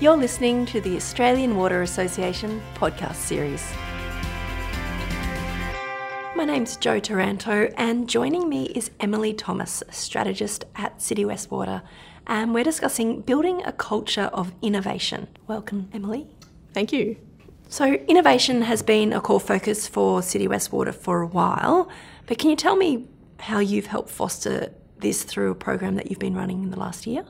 You're listening to the Australian Water Association podcast series. My name's Jo Taranto, and joining me is Emily Thomas, strategist at City West Water, and we're discussing building a culture of innovation. Welcome, Emily. Thank you. So, innovation has been a core focus for City West Water for a while, but can you tell me how you've helped foster this through a program that you've been running in the last year?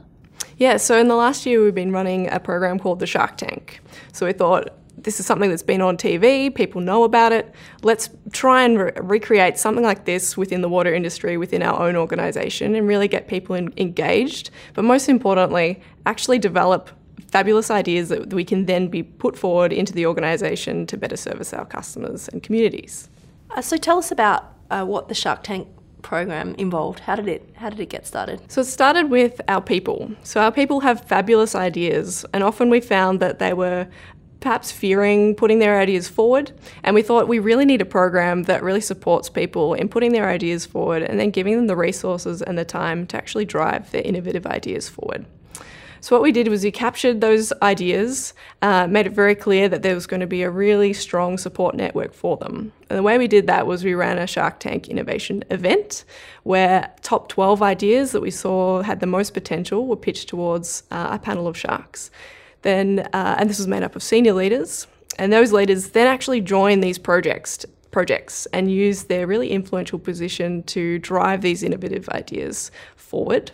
Yeah, so in the last year, we've been running a program called the Shark Tank. So we thought this is something that's been on TV, people know about it. Let's try and re- recreate something like this within the water industry, within our own organisation, and really get people in- engaged. But most importantly, actually develop fabulous ideas that we can then be put forward into the organisation to better service our customers and communities. Uh, so tell us about uh, what the Shark Tank program involved. How did it how did it get started? So it started with our people. So our people have fabulous ideas and often we found that they were perhaps fearing putting their ideas forward. And we thought we really need a program that really supports people in putting their ideas forward and then giving them the resources and the time to actually drive their innovative ideas forward. So, what we did was we captured those ideas, uh, made it very clear that there was going to be a really strong support network for them. And the way we did that was we ran a Shark Tank innovation event where top 12 ideas that we saw had the most potential were pitched towards uh, a panel of sharks. Then, uh, and this was made up of senior leaders, and those leaders then actually join these projects projects and use their really influential position to drive these innovative ideas forward.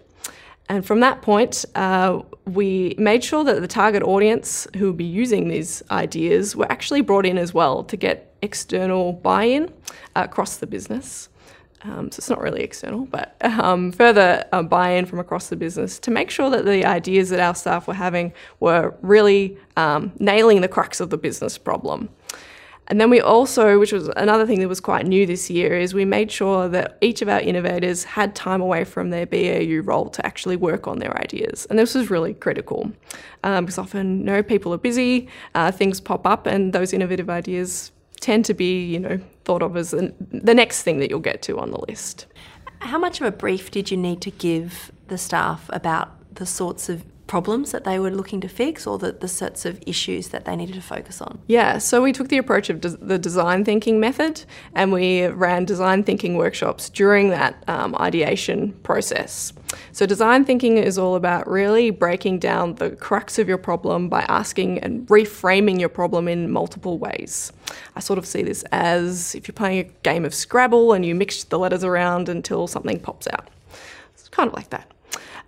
And from that point, uh, we made sure that the target audience who would be using these ideas were actually brought in as well to get external buy in across the business. Um, so it's not really external, but um, further uh, buy-in from across the business to make sure that the ideas that our staff were having were really um, nailing the crux of the business problem. And then we also, which was another thing that was quite new this year, is we made sure that each of our innovators had time away from their BAU role to actually work on their ideas. And this was really critical um, because often, you know, people are busy, uh, things pop up, and those innovative ideas tend to be, you know, thought of as the next thing that you'll get to on the list. How much of a brief did you need to give the staff about the sorts of problems that they were looking to fix or the, the sorts of issues that they needed to focus on? Yeah, so we took the approach of the design thinking method and we ran design thinking workshops during that um, ideation process. So, design thinking is all about really breaking down the crux of your problem by asking and reframing your problem in multiple ways. I sort of see this as if you're playing a game of Scrabble and you mix the letters around until something pops out. It's kind of like that.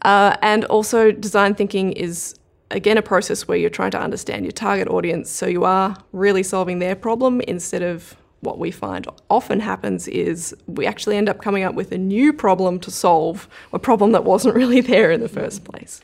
Uh, and also, design thinking is again a process where you're trying to understand your target audience so you are really solving their problem instead of what we find often happens is we actually end up coming up with a new problem to solve a problem that wasn't really there in the first place.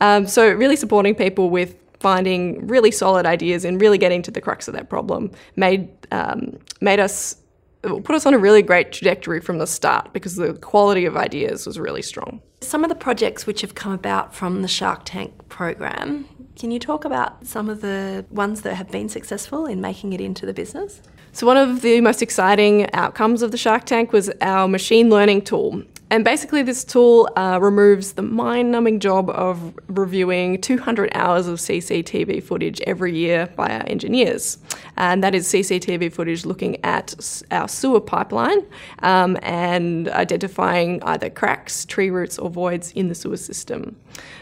Um, so, really supporting people with finding really solid ideas and really getting to the crux of that problem made um, made us put us on a really great trajectory from the start because the quality of ideas was really strong. Some of the projects which have come about from the Shark Tank program, can you talk about some of the ones that have been successful in making it into the business? So, one of the most exciting outcomes of the Shark Tank was our machine learning tool. And basically, this tool uh, removes the mind numbing job of reviewing 200 hours of CCTV footage every year by our engineers. And that is CCTV footage looking at our sewer pipeline um, and identifying either cracks, tree roots, or voids in the sewer system.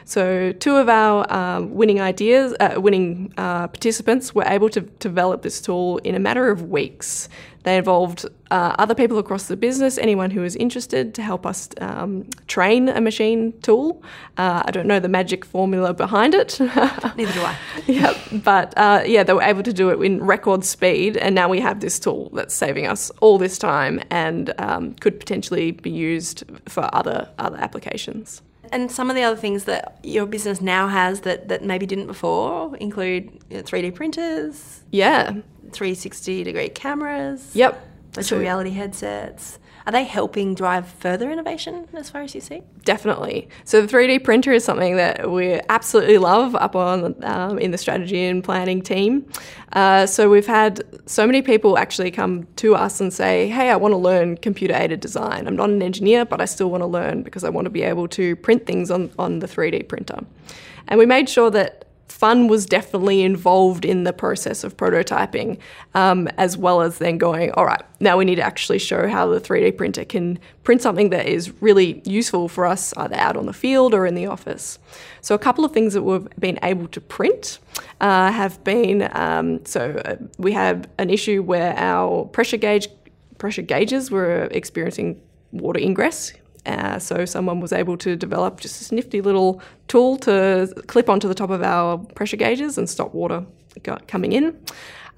So, two of our uh, winning ideas, uh, winning uh, participants were able to develop this tool in a matter of weeks. They involved uh, other people across the business, anyone who was interested, to help us um, train a machine tool. Uh, I don't know the magic formula behind it. Neither do I. yeah, but uh, yeah, they were able to do it in record speed, and now we have this tool that's saving us all this time and um, could potentially be used for other other applications. And some of the other things that your business now has that, that maybe didn't before include you know, 3D printers. Yeah. 360 degree cameras. Yep. Virtual so, reality headsets. Are they helping drive further innovation as far as you see? Definitely. So the 3D printer is something that we absolutely love up on um, in the strategy and planning team. Uh, so we've had so many people actually come to us and say, "Hey, I want to learn computer aided design. I'm not an engineer, but I still want to learn because I want to be able to print things on on the 3D printer." And we made sure that fun was definitely involved in the process of prototyping, um, as well as then going, all right, now we need to actually show how the 3D printer can print something that is really useful for us either out on the field or in the office. So, a couple of things that we've been able to print uh, have been um, so uh, we have an issue where our pressure gauge pressure gauges were experiencing water ingress uh, so someone was able to develop just this nifty little tool to clip onto the top of our pressure gauges and stop water coming in.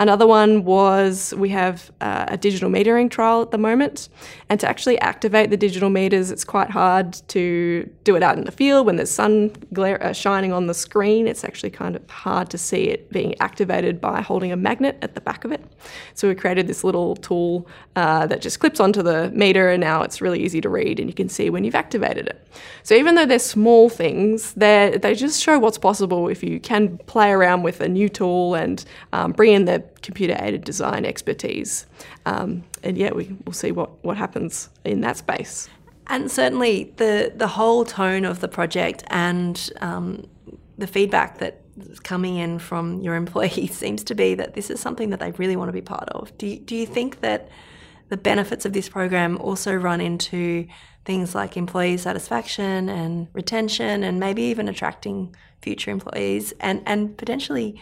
Another one was we have uh, a digital metering trial at the moment, and to actually activate the digital meters, it's quite hard to do it out in the field when there's sun glare uh, shining on the screen. It's actually kind of hard to see it being activated by holding a magnet at the back of it. So we created this little tool uh, that just clips onto the meter, and now it's really easy to read, and you can see when you've activated it. So even though they're small things, they they just show what's possible if you can play around with a new tool and um, bring in the computer aided design expertise. Um, and yeah, we, will see what, what happens in that space. And certainly the, the whole tone of the project and um, the feedback that's coming in from your employees seems to be that this is something that they really want to be part of. Do you, do you think that the benefits of this program also run into things like employee satisfaction and retention and maybe even attracting future employees and, and potentially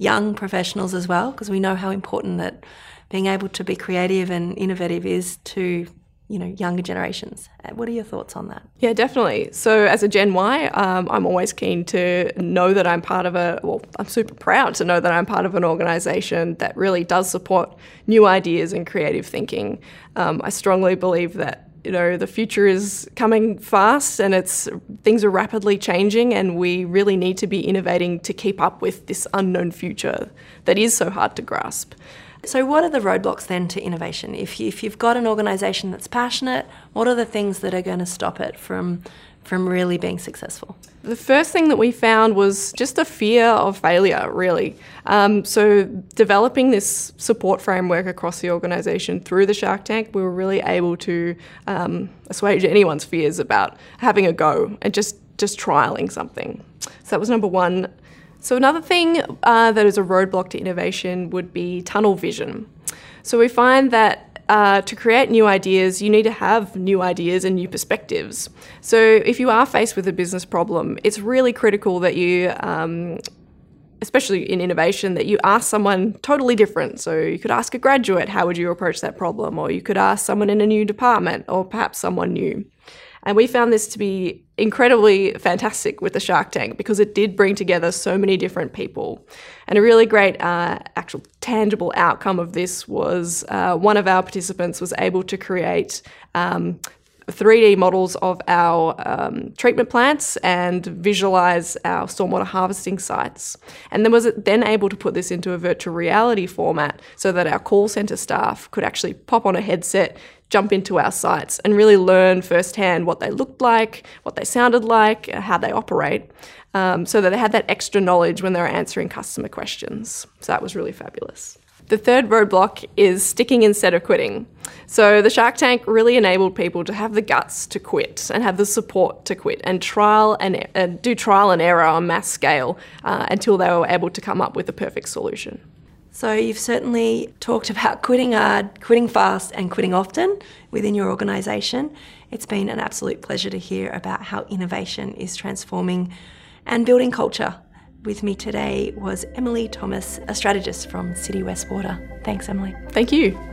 young professionals as well, because we know how important that being able to be creative and innovative is to you know younger generations. Uh, what are your thoughts on that? Yeah, definitely. So as a Gen Y, um, I'm always keen to know that I'm part of a. Well, I'm super proud to know that I'm part of an organisation that really does support new ideas and creative thinking. Um, I strongly believe that you know the future is coming fast and it's things are rapidly changing and we really need to be innovating to keep up with this unknown future that is so hard to grasp. So what are the roadblocks then to innovation? If, you, if you've got an organization that's passionate what are the things that are going to stop it from from really being successful? The first thing that we found was just a fear of failure, really. Um, so, developing this support framework across the organisation through the Shark Tank, we were really able to um, assuage anyone's fears about having a go and just, just trialing something. So, that was number one. So, another thing uh, that is a roadblock to innovation would be tunnel vision. So, we find that uh, to create new ideas, you need to have new ideas and new perspectives. So, if you are faced with a business problem, it's really critical that you, um, especially in innovation, that you ask someone totally different. So, you could ask a graduate, how would you approach that problem? Or you could ask someone in a new department, or perhaps someone new. And we found this to be incredibly fantastic with the Shark Tank because it did bring together so many different people. And a really great uh, actual tangible outcome of this was uh, one of our participants was able to create um, 3D models of our um, treatment plants and visualize our stormwater harvesting sites. And then was then able to put this into a virtual reality format so that our call center staff could actually pop on a headset, jump into our sites, and really learn firsthand what they looked like, what they sounded like, how they operate. Um, so that they had that extra knowledge when they were answering customer questions. So that was really fabulous. The third roadblock is sticking instead of quitting. So the Shark Tank really enabled people to have the guts to quit and have the support to quit and trial and do trial and error on mass scale uh, until they were able to come up with a perfect solution. So you've certainly talked about quitting hard, quitting fast, and quitting often within your organisation. It's been an absolute pleasure to hear about how innovation is transforming and building culture with me today was Emily Thomas, a strategist from City West Water. Thanks, Emily. Thank you.